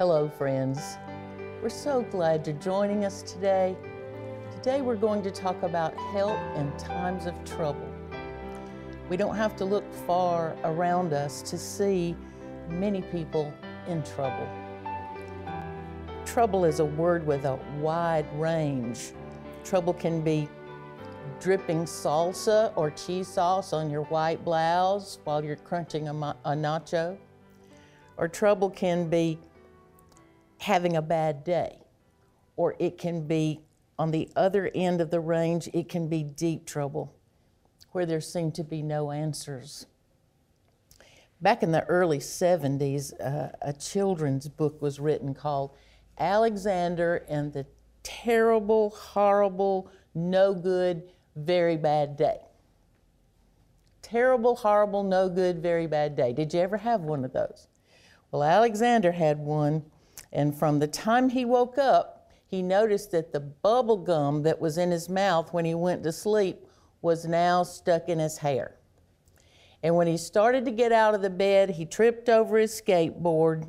Hello, friends. We're so glad you're joining us today. Today, we're going to talk about help in times of trouble. We don't have to look far around us to see many people in trouble. Trouble is a word with a wide range. Trouble can be dripping salsa or cheese sauce on your white blouse while you're crunching a, a nacho. Or trouble can be having a bad day. Or it can be on the other end of the range, it can be deep trouble where there seem to be no answers. Back in the early 70s, uh, a children's book was written called Alexander and the Terrible, Horrible, No Good, Very Bad Day. Terrible, horrible, no good, very bad day. Did you ever have one of those? Well, Alexander had one, and from the time he woke up, he noticed that the bubble gum that was in his mouth when he went to sleep was now stuck in his hair. And when he started to get out of the bed, he tripped over his skateboard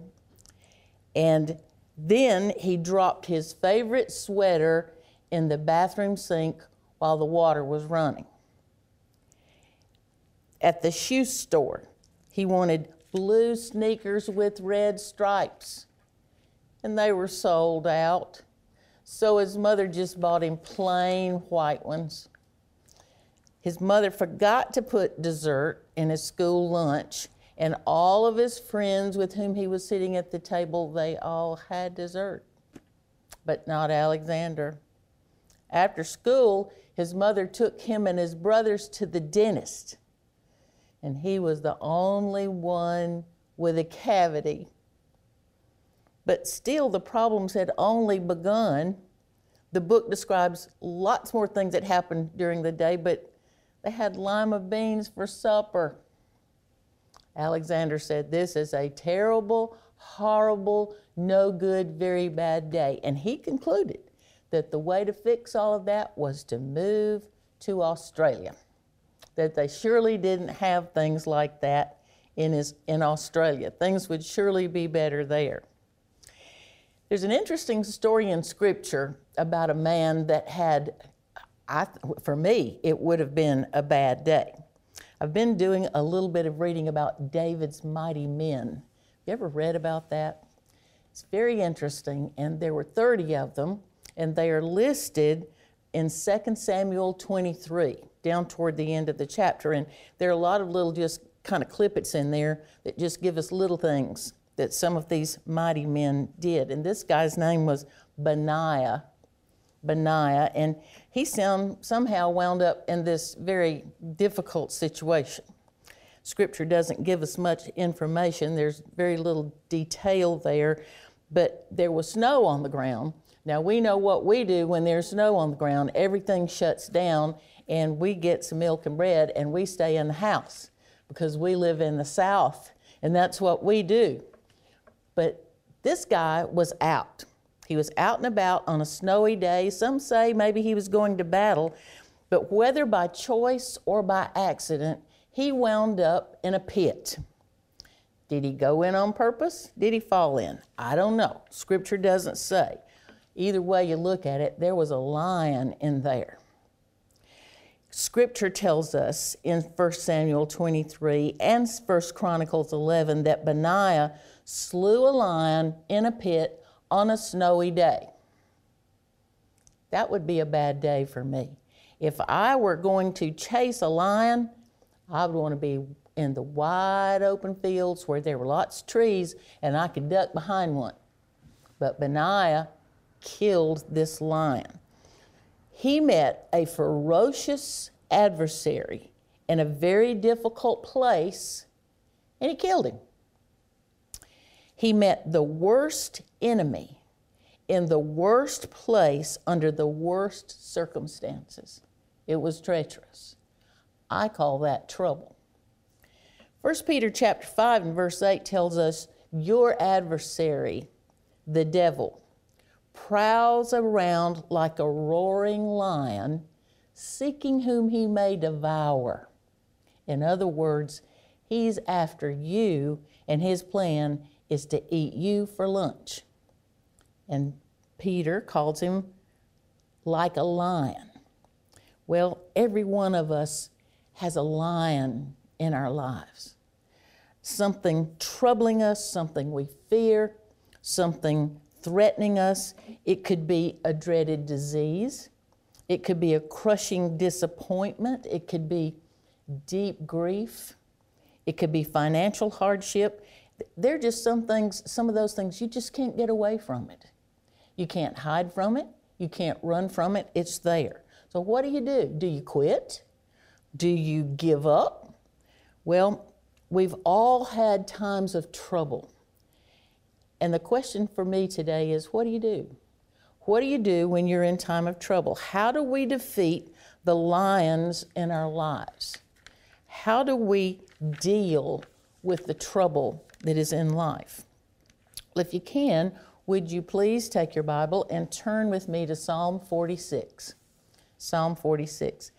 and then he dropped his favorite sweater in the bathroom sink while the water was running. At the shoe store, he wanted blue sneakers with red stripes, and they were sold out. So his mother just bought him plain white ones. His mother forgot to put dessert in his school lunch, and all of his friends with whom he was sitting at the table, they all had dessert, but not Alexander. After school, his mother took him and his brothers to the dentist, and he was the only one with a cavity. But still, the problems had only begun. The book describes lots more things that happened during the day, but they had lima beans for supper. Alexander said, This is a terrible, horrible, no good, very bad day. And he concluded that the way to fix all of that was to move to Australia. That they surely didn't have things like that in, his, in Australia. Things would surely be better there. There's an interesting story in Scripture about a man that had I, for me, it would have been a bad day. I've been doing a little bit of reading about David's mighty men. You ever read about that? It's very interesting, and there were 30 of them, and they are listed in 2 Samuel 23, down toward the end of the chapter. And there are a lot of little just kind of clippets in there that just give us little things that some of these mighty men did. And this guy's name was Benaiah. Benaiah, and he sound, somehow wound up in this very difficult situation. Scripture doesn't give us much information, there's very little detail there, but there was snow on the ground. Now, we know what we do when there's snow on the ground. Everything shuts down, and we get some milk and bread, and we stay in the house because we live in the South, and that's what we do. But this guy was out. He was out and about on a snowy day. Some say maybe he was going to battle, but whether by choice or by accident, he wound up in a pit. Did he go in on purpose? Did he fall in? I don't know. Scripture doesn't say. Either way you look at it, there was a lion in there. Scripture tells us in 1 Samuel 23 and 1 Chronicles 11 that Benaiah slew a lion in a pit on a snowy day. That would be a bad day for me. If I were going to chase a lion, I would want to be in the wide open fields where there were lots of trees and I could duck behind one. But Benaiah killed this lion. He met a ferocious adversary in a very difficult place and he killed him. He met the worst enemy in the worst place under the worst circumstances. It was treacherous. I call that trouble. 1 Peter chapter 5 and verse 8 tells us your adversary, the devil, prowls around like a roaring lion, seeking whom he may devour. In other words, he's after you, and his plan is to eat you for lunch. And Peter calls him like a lion. Well, every one of us has a lion in our lives. Something troubling us, something we fear, something threatening us. It could be a dreaded disease. It could be a crushing disappointment. It could be deep grief. It could be financial hardship. There are just some things, some of those things, you just can't get away from it. You can't hide from it. You can't run from it. It's there. So, what do you do? Do you quit? Do you give up? Well, we've all had times of trouble. And the question for me today is what do you do? What do you do when you're in time of trouble? How do we defeat the lions in our lives? How do we deal with the trouble that is in life? Well, if you can, would you please take your Bible and turn with me to Psalm 46? Psalm 46.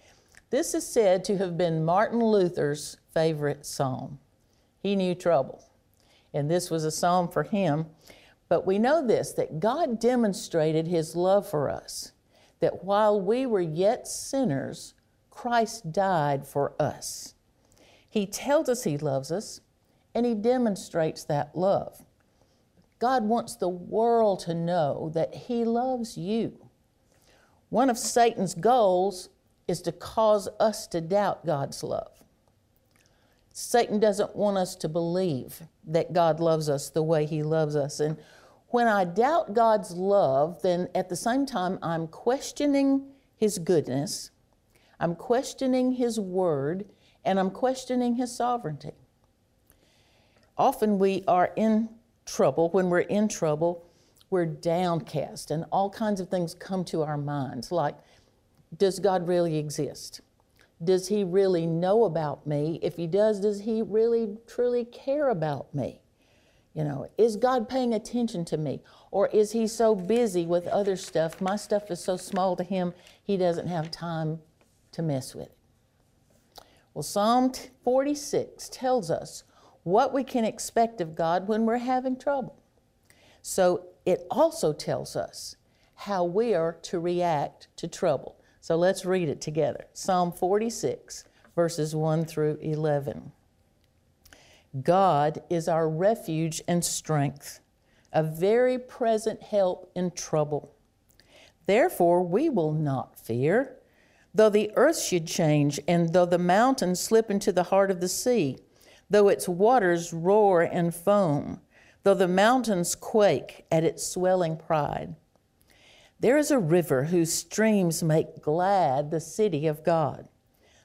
This is said to have been Martin Luther's favorite psalm. He knew trouble, and this was a psalm for him. But we know this that God demonstrated his love for us, that while we were yet sinners, Christ died for us. He tells us he loves us, and he demonstrates that love. God wants the world to know that he loves you. One of Satan's goals is to cause us to doubt God's love. Satan doesn't want us to believe that God loves us the way he loves us. And when I doubt God's love, then at the same time, I'm questioning his goodness, I'm questioning his word, and I'm questioning his sovereignty. Often we are in trouble. When we're in trouble, we're downcast, and all kinds of things come to our minds like, does God really exist? Does He really know about me? If He does, does He really truly care about me? You know, is God paying attention to me? Or is He so busy with other stuff? My stuff is so small to Him, He doesn't have time to mess with it. Well, Psalm 46 tells us what we can expect of God when we're having trouble. So it also tells us how we are to react to trouble. So let's read it together. Psalm 46, verses 1 through 11. God is our refuge and strength, a very present help in trouble. Therefore, we will not fear. Though the earth should change, and though the mountains slip into the heart of the sea, though its waters roar and foam, though the mountains quake at its swelling pride. There is a river whose streams make glad the city of God,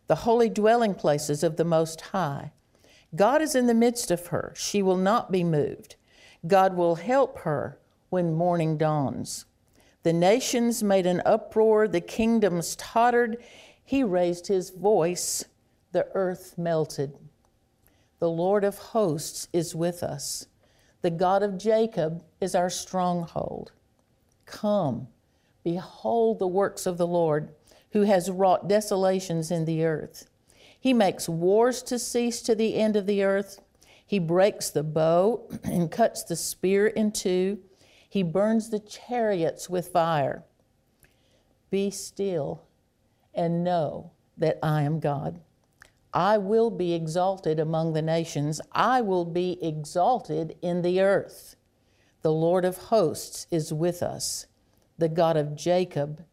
the holy dwelling places of the Most High. God is in the midst of her. She will not be moved. God will help her when morning dawns. The nations made an uproar, the kingdoms tottered. He raised his voice, the earth melted. The Lord of hosts is with us. The God of Jacob is our stronghold. Come, behold the works of the Lord, who has wrought desolations in the earth. He makes wars to cease to the end of the earth. He breaks the bow and cuts the spear in two. He burns the chariots with fire. Be still and know that I am God. I will be exalted among the nations. I will be exalted in the earth. The Lord of hosts is with us. The God of Jacob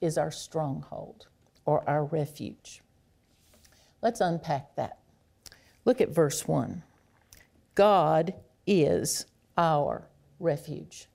is our stronghold or our refuge. Let's unpack that. Look at verse 1. God is our refuge.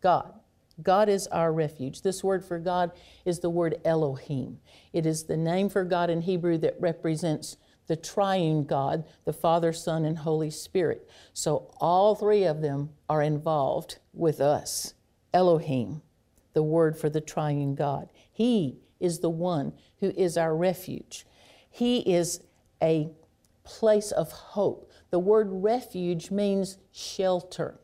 God. God is our refuge. This word for God is the word Elohim. It is the name for God in Hebrew that represents the triune God, the Father, Son, and Holy Spirit. So all three of them are involved with us. Elohim, the word for the triune God. He is the one who is our refuge. He is a place of hope. The word refuge means shelter,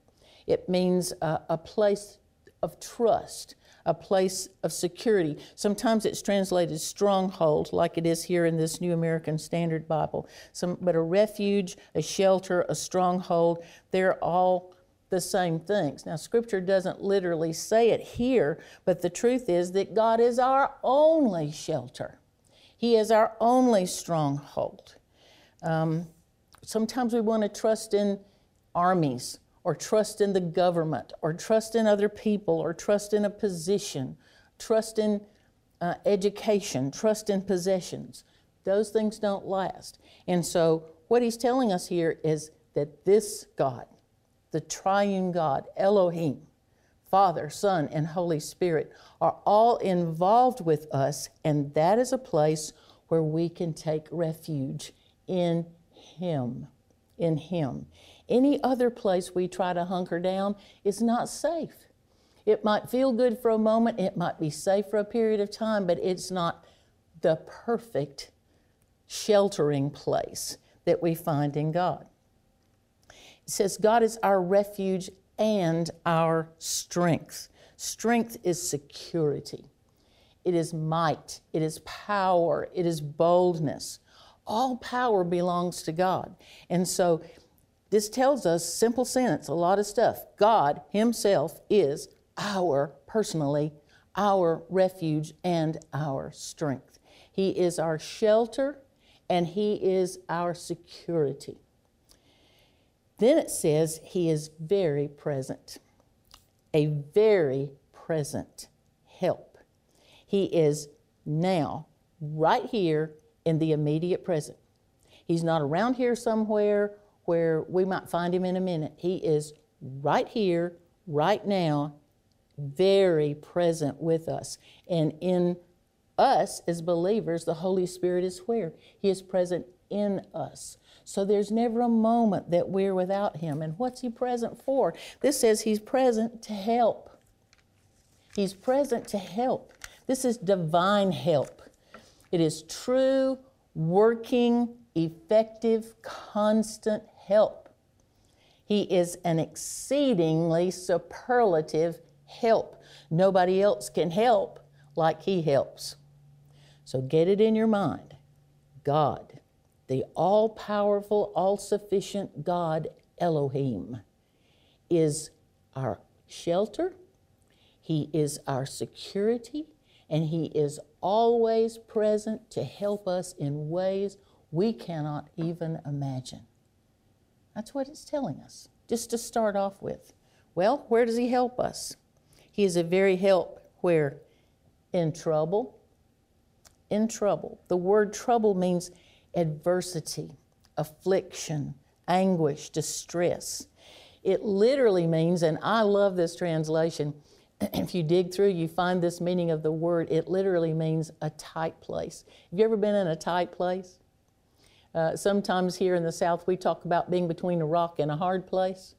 it means a, a place of trust, a place of security. Sometimes it's translated stronghold, like it is here in this New American Standard Bible. Some, but a refuge, a shelter, a stronghold, they're all the same things. Now, Scripture doesn't literally say it here, but the truth is that God is our only shelter. He is our only stronghold. Um, sometimes we want to trust in armies or trust in the government or trust in other people or trust in a position, trust in uh, education, trust in possessions. Those things don't last. And so, what he's telling us here is that this God, the triune God, Elohim, Father, Son, and Holy Spirit, are all involved with us, and that is a place where we can take refuge in Him. In Him. Any other place we try to hunker down is not safe. It might feel good for a moment, it might be safe for a period of time, but it's not the perfect sheltering place that we find in God. It says, God is our refuge and our strength. Strength is security, it is might, it is power, it is boldness. All power belongs to God. And so this tells us, simple sentence, a lot of stuff. God Himself is our, personally, our refuge and our strength. He is our shelter and He is our security. Then it says He is very present, a very present help. He is now, right here in the immediate present. He's not around here somewhere where we might find Him in a minute. He is right here, right now, very present with us. And in us as believers, the Holy Spirit is where? He is present in us. So there's never a moment that we're without Him. And what's He present for? This says He's present to help. He's present to help. This is divine help. It is true, working, effective, constant help. He is an exceedingly superlative help. Nobody else can help like He helps. So get it in your mind. God, the all powerful, all sufficient God, Elohim, is our shelter, He is our security, and He is always present to help us in ways we cannot even imagine. That's what it's telling us, just to start off with. Well, where does He help us? He is a very help where? In trouble, in trouble. The word trouble means adversity, affliction, anguish, distress. It literally means, and I love this translation, if you dig through, you find this meaning of the word. It literally means a tight place. Have you ever been in a tight place? Uh, sometimes here in the South, we talk about being between a rock and a hard place.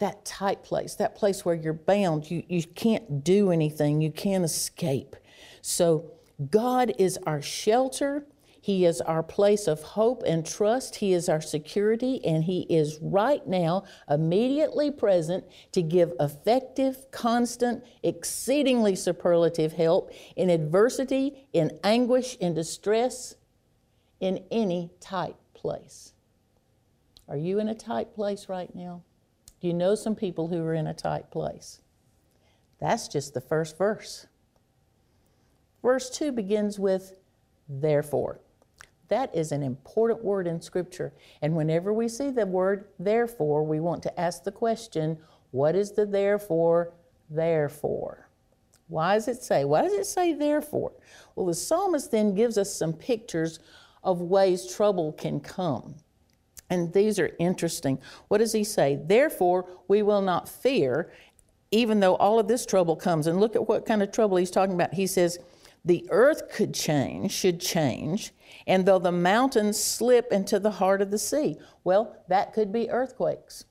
That tight place, that place where you're bound, you, you can't do anything, you can't escape. So, God is our shelter. He is our place of hope and trust. He is our security, and He is right now immediately present to give effective, constant, exceedingly superlative help in adversity, in anguish, in distress, in any tight place. Are you in a tight place right now? Do you know some people who are in a tight place? That's just the first verse. Verse 2 begins with, therefore. That is an important word in Scripture. And whenever we see the word therefore, we want to ask the question, what is the therefore, therefore? Why does it say? Why does it say therefore? Well, the psalmist then gives us some pictures of ways trouble can come. And these are interesting. What does he say? Therefore, we will not fear, even though all of this trouble comes. And look at what kind of trouble he's talking about. He says, the earth could change, should change, and though the mountains slip into the heart of the sea. Well, that could be earthquakes.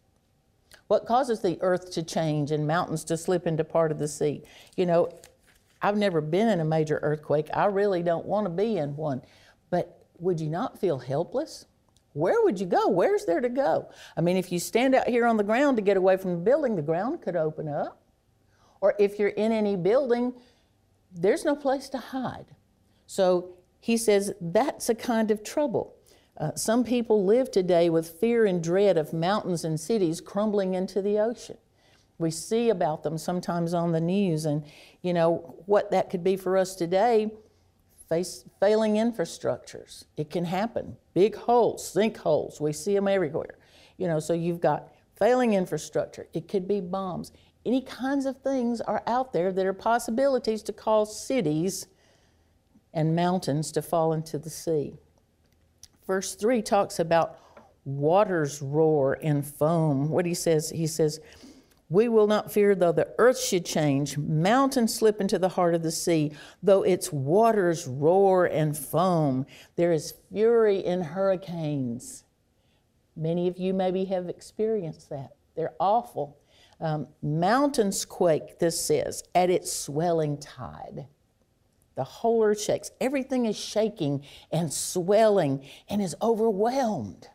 What causes the earth to change and mountains to slip into part of the sea? You know, I've never been in a major earthquake. I really don't want to be in one. But would you not feel helpless? Where would you go? Where's there to go? I mean, if you stand out here on the ground to get away from the building, the ground could open up. Or if you're in any building, there's no place to hide. So he says that's a kind of trouble. Uh, some people live today with fear and dread of mountains and cities crumbling into the ocean. We see about them sometimes on the news, and you know what that could be for us today face, failing infrastructures. It can happen. Big holes, sinkholes, we see them everywhere. You know, so you've got failing infrastructure. It could be bombs. Any kinds of things are out there that are possibilities to cause cities and mountains to fall into the sea. Verse 3 talks about waters roar and foam. What he says, he says, we will not fear though the earth should change, mountains slip into the heart of the sea, though its waters roar and foam. There is fury in hurricanes. Many of you maybe have experienced that. They're awful. Um, mountains quake, this says, at its swelling tide. The whole earth shakes. Everything is shaking and swelling and is overwhelmed.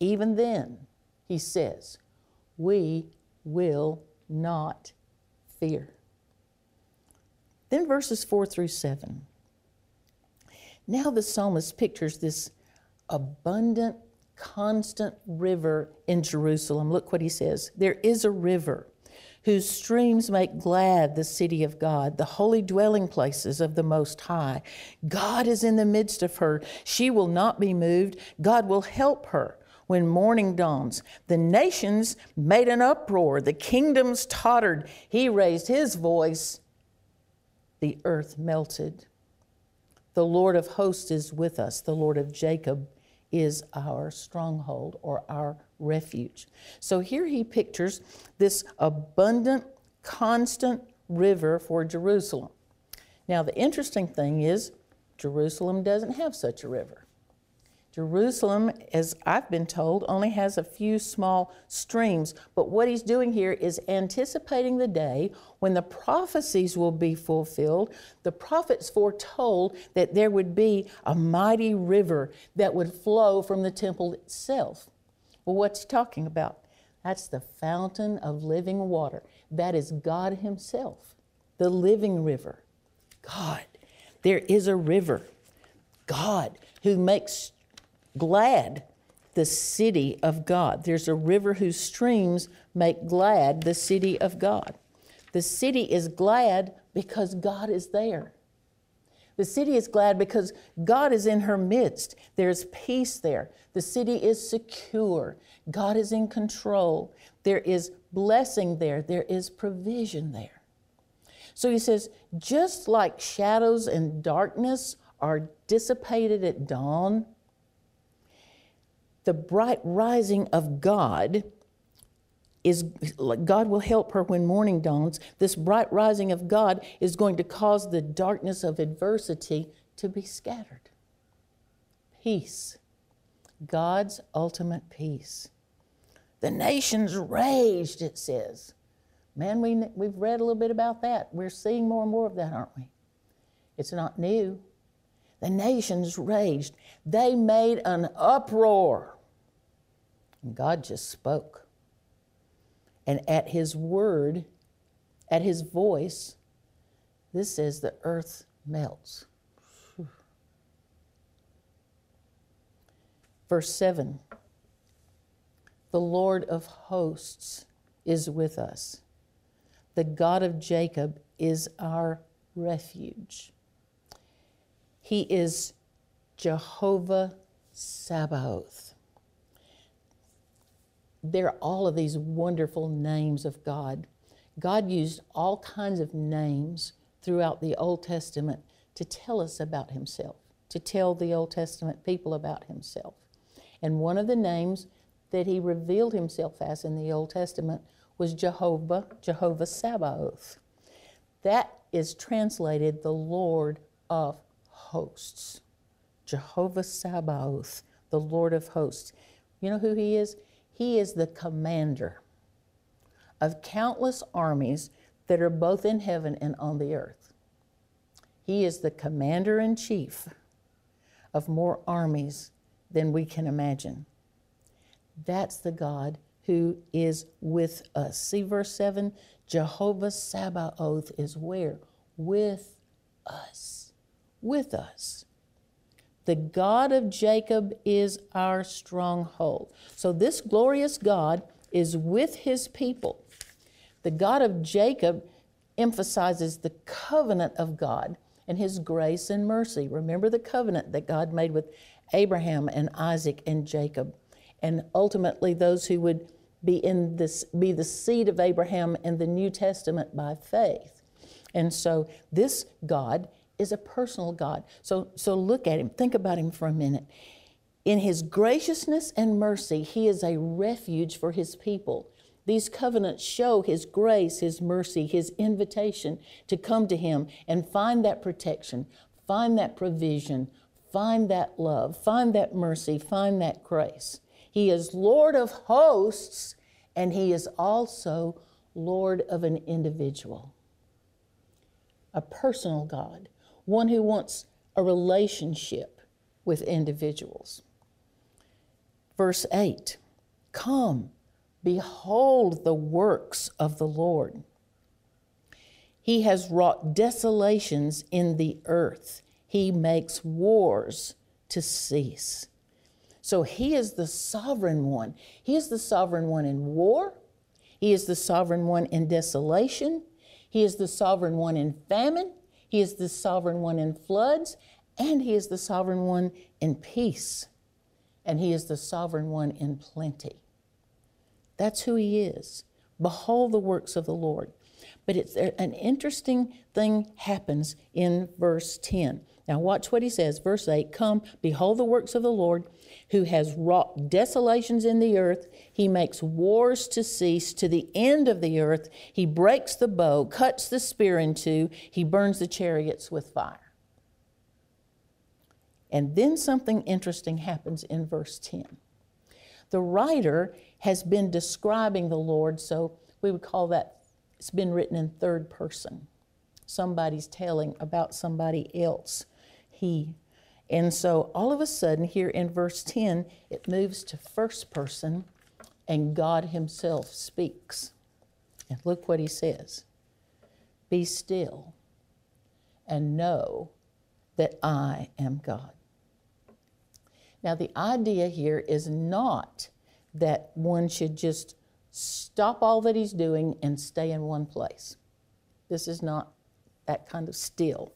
Even then, he says, we will not fear. Then verses 4 through 7. Now the psalmist pictures this abundant, constant river in Jerusalem. Look what he says There is a river whose streams make glad the city of God, the holy dwelling places of the Most High. God is in the midst of her. She will not be moved. God will help her when morning dawns. The nations made an uproar, the kingdoms tottered. He raised his voice, the earth melted. The Lord of hosts is with us, the Lord of Jacob is our stronghold or our refuge. So here he pictures this abundant, constant river for Jerusalem. Now, the interesting thing is, Jerusalem doesn't have such a river. Jerusalem, as I've been told, only has a few small streams. But what he's doing here is anticipating the day when the prophecies will be fulfilled. The prophets foretold that there would be a mighty river that would flow from the temple itself. Well, what's he talking about? That's the fountain of living water. That is God Himself, the living river. God. There is a river. God who makes glad the city of God. There's a river whose streams make glad the city of God. The city is glad because God is there. The city is glad because God is in her midst. There's peace there. The city is secure. God is in control. There is blessing there. There is provision there. So he says, just like shadows and darkness are dissipated at dawn, the bright rising of God is God will help her when morning dawns. This bright rising of God is going to cause the darkness of adversity to be scattered. Peace, God's ultimate peace. The nations raged, it says. Man, we, we've read a little bit about that. We're seeing more and more of that, aren't we? It's not new. The nations raged. They made an uproar. God just spoke. And at his word, at his voice, this says the earth melts. Verse 7 The Lord of hosts is with us, the God of Jacob is our refuge. He is Jehovah Sabaoth there are all of these wonderful names of God. God used all kinds of names throughout the Old Testament to tell us about Himself, to tell the Old Testament people about Himself. And one of the names that He revealed Himself as in the Old Testament was Jehovah, Jehovah Sabaoth. That is translated the Lord of hosts. Jehovah Sabaoth, the Lord of hosts. You know who He is? He is the commander of countless armies that are both in heaven and on the earth. He is the commander in chief of more armies than we can imagine. That's the God who is with us. See verse 7 Jehovah Sabaoth is where? With us. With us. The God of Jacob is our stronghold. So, this glorious God is with his people. The God of Jacob emphasizes the covenant of God and his grace and mercy. Remember the covenant that God made with Abraham and Isaac and Jacob, and ultimately those who would be in this be the seed of Abraham in the New Testament by faith. And so this God is a personal God. So so look at him, think about him for a minute. In his graciousness and mercy, he is a refuge for his people. These covenants show His grace, His mercy, His invitation to come to Him and find that protection, find that provision, find that love, find that mercy, find that grace. He is Lord of hosts, and He is also Lord of an individual. A personal God, one who wants a relationship with individuals. Verse 8 Come, Behold the works of the Lord. He has wrought desolations in the earth. He makes wars to cease. So he is the sovereign one. He is the sovereign one in war. He is the sovereign one in desolation. He is the sovereign one in famine. He is the sovereign one in floods. And he is the sovereign one in peace. And he is the sovereign one in plenty. That's who he is. Behold the works of the Lord. But it's uh, an interesting thing happens in verse 10. Now watch what he says, verse 8, come, behold the works of the Lord, who has wrought desolations in the earth. He makes wars to cease to the end of the earth. He breaks the bow, cuts the spear in two, he burns the chariots with fire. And then something interesting happens in verse 10. The writer has been describing the Lord, so we would call that it's been written in third person. Somebody's telling about somebody else. He. And so all of a sudden, here in verse 10, it moves to first person, and God Himself speaks. And look what He says Be still and know that I am God. Now, the idea here is not that one should just stop all that he's doing and stay in one place. This is not that kind of still.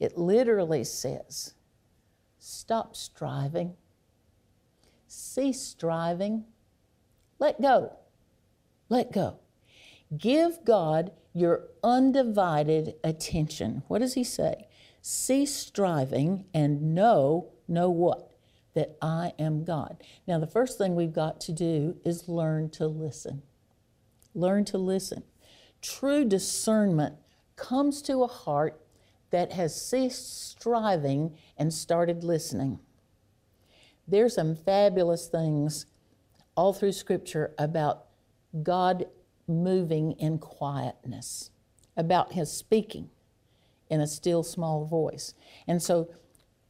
It literally says, stop striving, cease striving, let go, let go. Give God your undivided attention. What does he say? Cease striving and know, know what? that I am God. Now, the first thing we've got to do is learn to listen. Learn to listen. True discernment comes to a heart that has ceased striving and started listening. There's some fabulous things all through Scripture about God moving in quietness, about His speaking in a still small voice. And so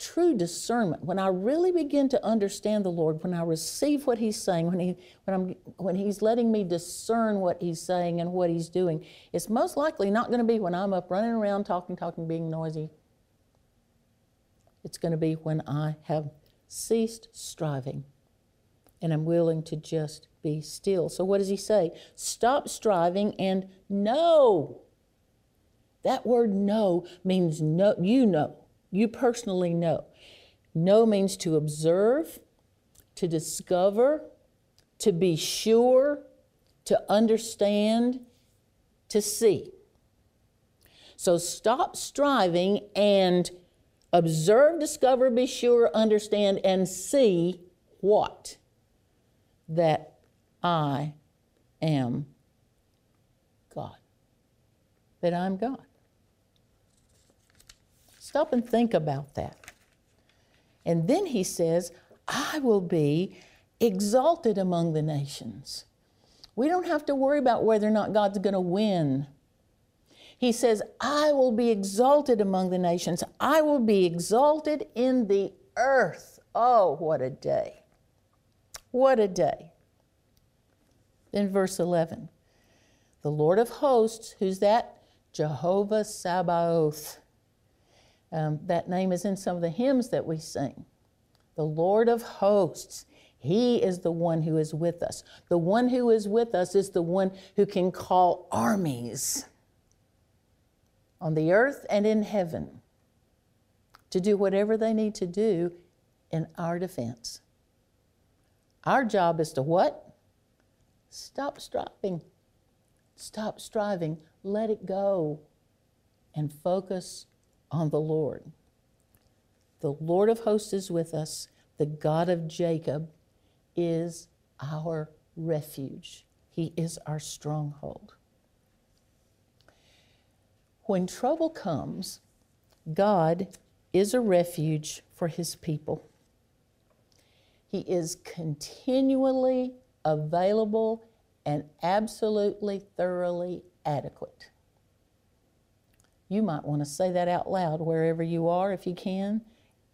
true discernment, when I really begin to understand the Lord, when I receive what He's saying, when, he, when, I'm, when He's letting me discern what He's saying and what He's doing, it's most likely not going to be when I'm up running around talking, talking, being noisy. It's going to be when I have ceased striving and I'm willing to just be still. So, what does He say? Stop striving and know. That word know means know, you know you personally know. Know means to observe, to discover, to be sure, to understand, to see. So stop striving and observe, discover, be sure, understand, and see what? That I am God. That I'm God. Stop and think about that. And then he says, I will be exalted among the nations. We don't have to worry about whether or not God's going to win. He says, I will be exalted among the nations. I will be exalted in the earth. Oh, what a day! What a day. Then, verse 11 the Lord of hosts, who's that? Jehovah Sabaoth Um, that name is in some of the hymns that we sing. The Lord of hosts. He is the one who is with us. The one who is with us is the one who can call armies on the earth and in heaven to do whatever they need to do in our defense. Our job is to what? Stop striving. Stop striving. Let it go and focus on the Lord. The Lord of hosts is with us. The God of Jacob is our refuge. He is our stronghold. When trouble comes, God is a refuge for his people. He is continually available and absolutely thoroughly adequate. You might want to say that out loud wherever you are if you can.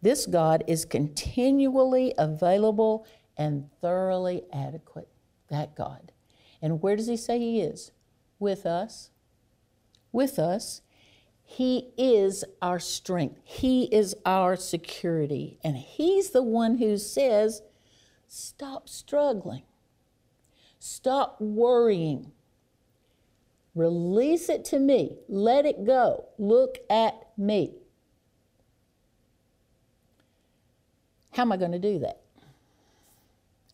This God is continually available and thoroughly adequate. That God. And where does He say He is? With us. With us. He is our strength. He is our security. And He's the one who says, stop struggling. Stop worrying. Release it to me. Let it go. Look at me. How am I going to do that?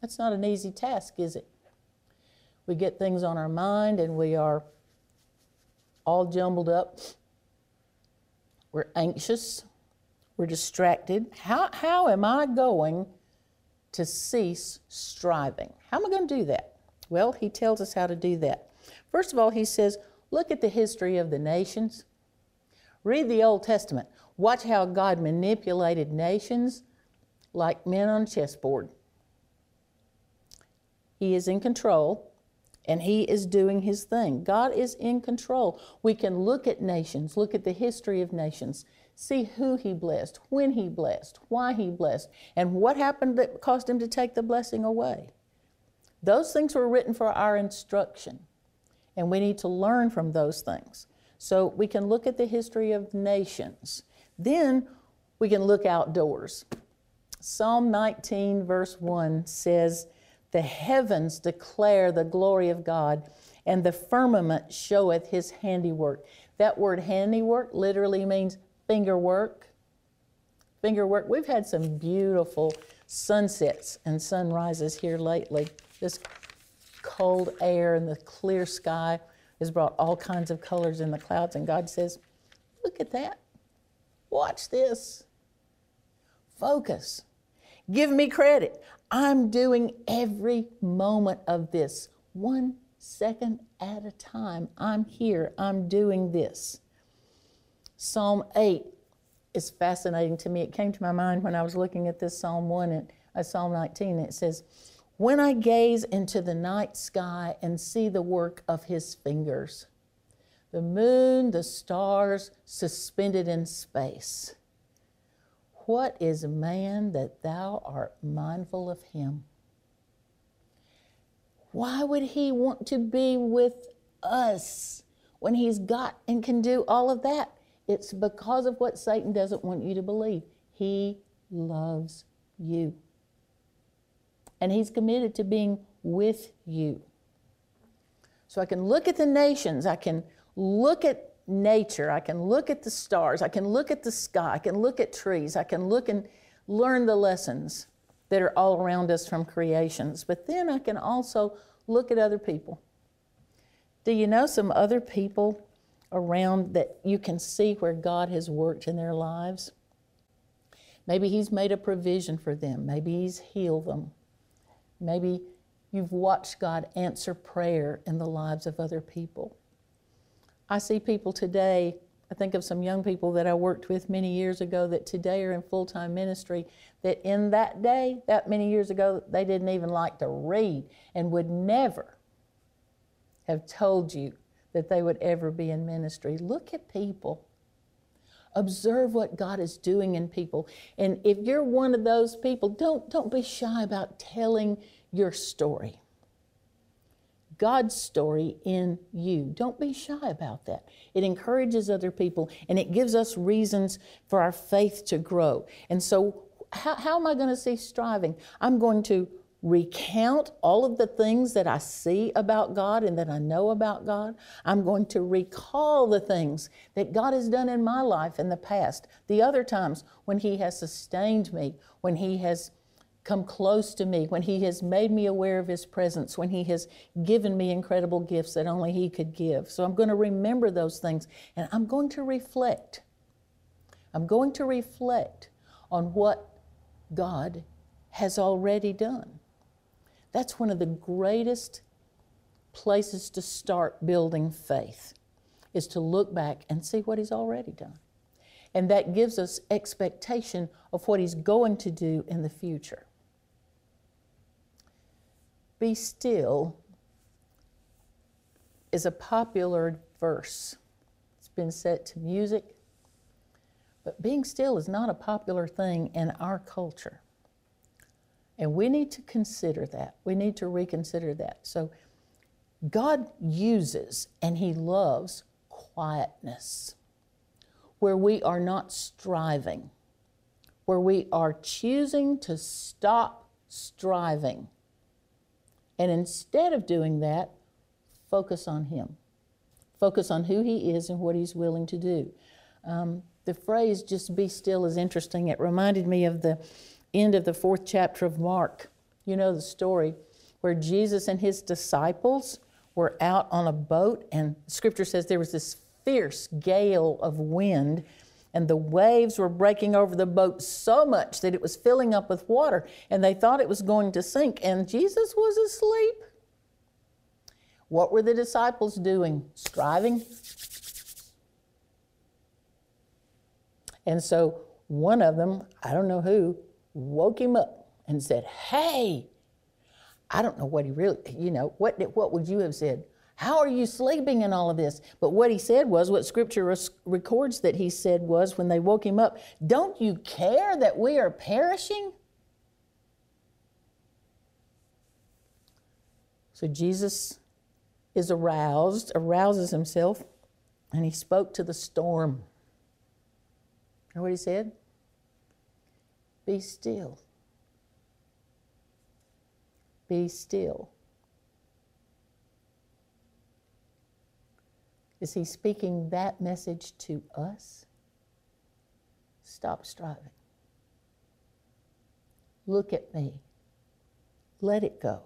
That's not an easy task, is it? We get things on our mind and we are all jumbled up. We're anxious. We're distracted. How, how am I going to cease striving? How am I going to do that? Well, he tells us how to do that. First of all, he says, look at the history of the nations. Read the Old Testament. Watch how God manipulated nations like men on a chessboard. He is in control and he is doing his thing. God is in control. We can look at nations, look at the history of nations, see who he blessed, when he blessed, why he blessed, and what happened that caused him to take the blessing away. Those things were written for our instruction, and we need to learn from those things. So we can look at the history of nations. Then we can look outdoors. Psalm 19, verse 1 says, The heavens declare the glory of God, and the firmament showeth his handiwork. That word handiwork literally means finger work. Finger work. We've had some beautiful sunsets and sunrises here lately. This cold air and the clear sky has brought all kinds of colors in the clouds, and God says, Look at that. Watch this. Focus. Give me credit. I'm doing every moment of this, one second at a time. I'm here. I'm doing this. Psalm 8 is fascinating to me. It came to my mind when I was looking at this Psalm 1 and uh, Psalm 19. It says, When I gaze into the night sky and see the work of his fingers, the moon, the stars suspended in space what is man that thou art mindful of him? Why would he want to be with us when he's got and can do all of that? It's because of what Satan doesn't want you to believe. He loves you. And he's committed to being with you. So I can look at the nations, I can look at nature, I can look at the stars, I can look at the sky, I can look at trees, I can look and learn the lessons that are all around us from creations. But then I can also look at other people. Do you know some other people around that you can see where God has worked in their lives? Maybe He's made a provision for them. Maybe He's healed them. Maybe you've watched God answer prayer in the lives of other people. I see people today, I think of some young people that I worked with many years ago that today are in full time ministry, that in that day, that many years ago, they didn't even like to read and would never have told you that they would ever be in ministry. Look at people. Observe what God is doing in people. And if you're one of those people, don't, don't be shy about telling your story. God's story in you. Don't be shy about that. It encourages other people and it gives us reasons for our faith to grow. And so, how, how am I going to see striving? I'm going to recount all of the things that I see about God and that I know about God. I'm going to recall the things that God has done in my life in the past, the other times when He has sustained me, when He has come close to me, when He has made me aware of His presence, when He has given me incredible gifts that only He could give. So I'm going to remember those things and I'm going to reflect. I'm going to reflect on what God has already done. That's one of the greatest places to start building faith is to look back and see what he's already done. And that gives us expectation of what he's going to do in the future. Be still is a popular verse. It's been set to music, but being still is not a popular thing in our culture. And we need to consider that. We need to reconsider that. So, God uses and He loves quietness, where we are not striving, where we are choosing to stop striving. And instead of doing that, focus on Him. Focus on who He is and what He's willing to do. Um, the phrase just be still is interesting. It reminded me of the end of the fourth chapter of Mark. You know the story where Jesus and his disciples were out on a boat, and scripture says there was this fierce gale of wind, and the waves were breaking over the boat so much that it was filling up with water, and they thought it was going to sink, and Jesus was asleep. What were the disciples doing? Striving. And so one of them, I don't know who, woke him up and said, Hey, I don't know what he really, you know, what, what would you have said? How are you sleeping in all of this? But what he said was, what scripture records that he said was when they woke him up, Don't you care that we are perishing? So Jesus is aroused, arouses himself, and he spoke to the storm. You Know what he said? Be still. Be still. Is he speaking that message to us? Stop striving. Look at me. Let it go.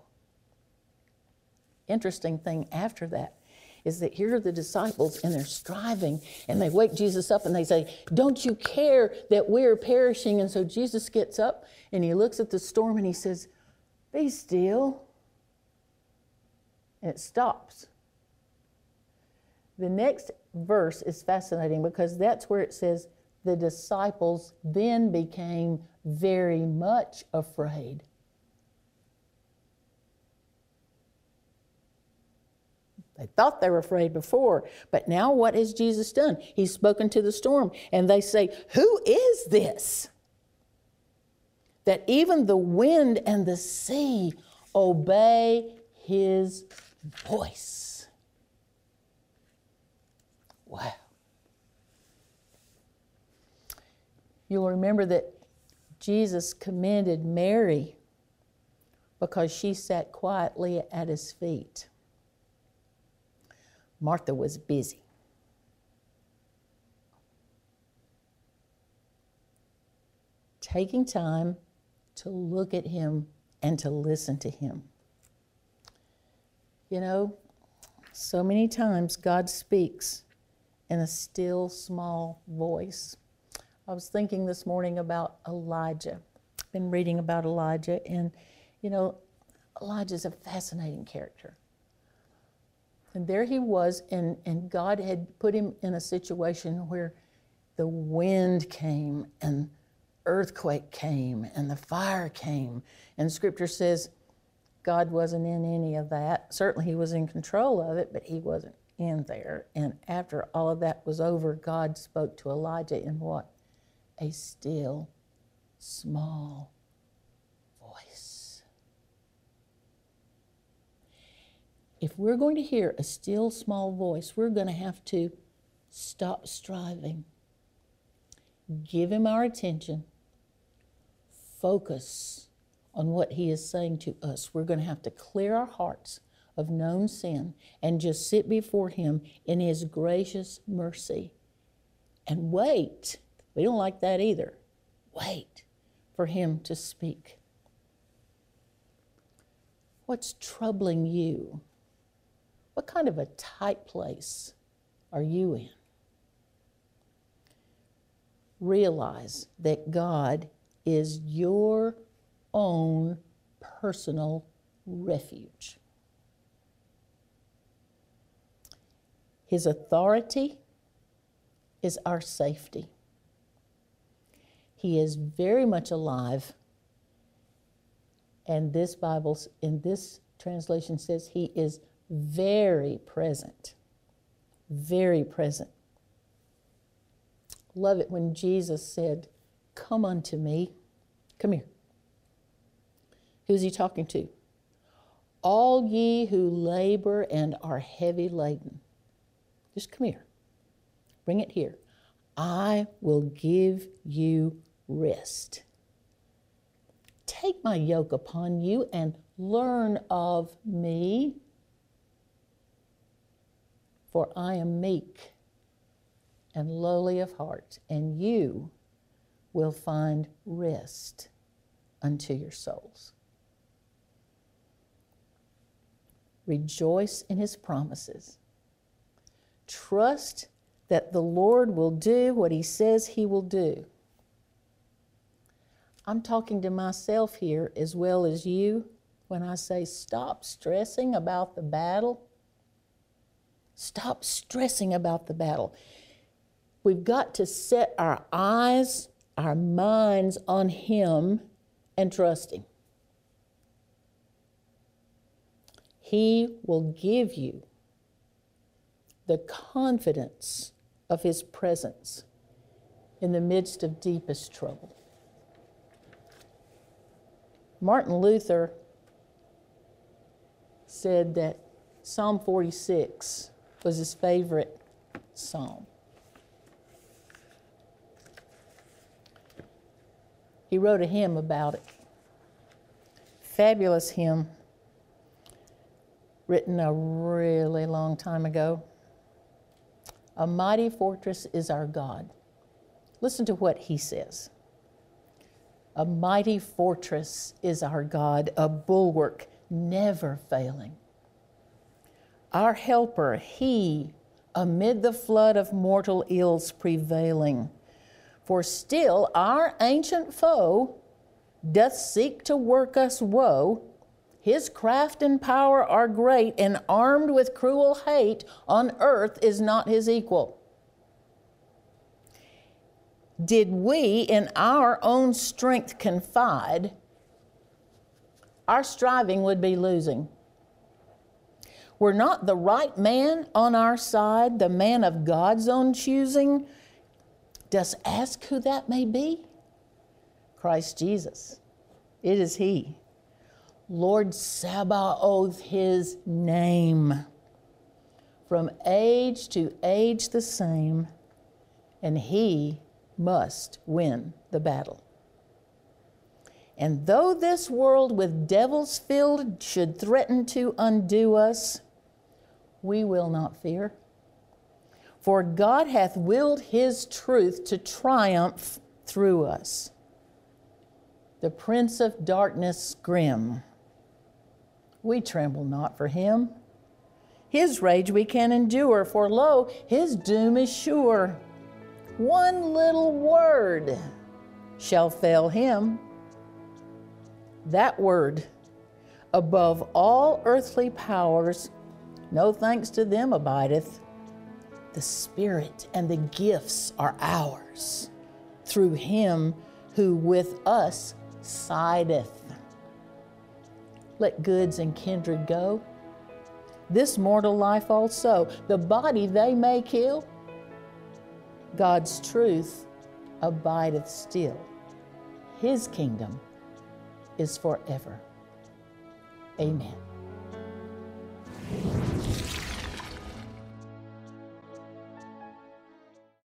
Interesting thing after that is that here are the disciples and they're striving and they wake Jesus up and they say, Don't you care that we're perishing? And so Jesus gets up and he looks at the storm and he says, Be still. And it stops. The next verse is fascinating because that's where it says, The disciples then became very much afraid. They thought they were afraid before, but now what has Jesus done? He's spoken to the storm, and they say, Who is this? That even the wind and the sea obey his voice. Wow. You'll remember that Jesus commended Mary because she sat quietly at his feet. Martha was busy. Taking time to look at him and to listen to him. You know, so many times God speaks in a still small voice. I was thinking this morning about Elijah. I've been reading about Elijah, and you know, Elijah's a fascinating character. And there he was, and, and God had put him in a situation where the wind came and earthquake came and the fire came. And scripture says God wasn't in any of that. Certainly he was in control of it, but he wasn't in there. And after all of that was over, God spoke to Elijah in what? A still, small if we're going to hear a still small voice, we're going to have to stop striving, give him our attention, focus on what he is saying to us. We're going to have to clear our hearts of known sin and just sit before him in his gracious mercy and wait. We don't like that either. Wait for him to speak. What's troubling you? What kind of a tight place are you in? Realize that God is your own personal refuge. His authority is our safety. He is very much alive and this Bible, in this translation, says he is very present. Very present. Love it when Jesus said, Come unto me. Come here. Who's he talking to? All ye who labor and are heavy laden. Just come here. Bring it here. I will give you rest. Take my yoke upon you and learn of me, for I am meek and lowly of heart, and you will find rest unto your souls. Rejoice in his promises. Trust that the Lord will do what he says he will do. I'm talking to myself here as well as you when I say stop stressing about the battle. Stop stressing about the battle. We've got to set our eyes, our minds on Him and trust Him. He will give you the confidence of His presence in the midst of deepest trouble. Martin Luther said that Psalm 46 was his favorite psalm. He wrote a hymn about it. Fabulous hymn, written a really long time ago. A mighty fortress is our God. Listen to what he says. A mighty fortress is our God, a bulwark never failing. Our helper, he, amid the flood of mortal ills prevailing. For still our ancient foe doth seek to work us woe. His craft and power are great, and armed with cruel hate, on earth is not his equal did we in our own strength confide, our striving would be losing. Were not the right man on our side, the man of God's own choosing, dost ask who that may be? Christ Jesus. It is He. Lord Sabaoth, His name. From age to age the same, and He must win the battle. And though this world with devils filled should threaten to undo us, we will not fear. For God hath willed his truth to triumph through us. The prince of darkness grim, we tremble not for him. His rage we can endure, for lo, his doom is sure one little word shall fail him. That word, above all earthly powers, no thanks to them abideth. The Spirit and the gifts are ours through him who with us sideth. Let goods and kindred go. This mortal life also, the body they may kill, God's truth abideth still. His kingdom is forever. Amen.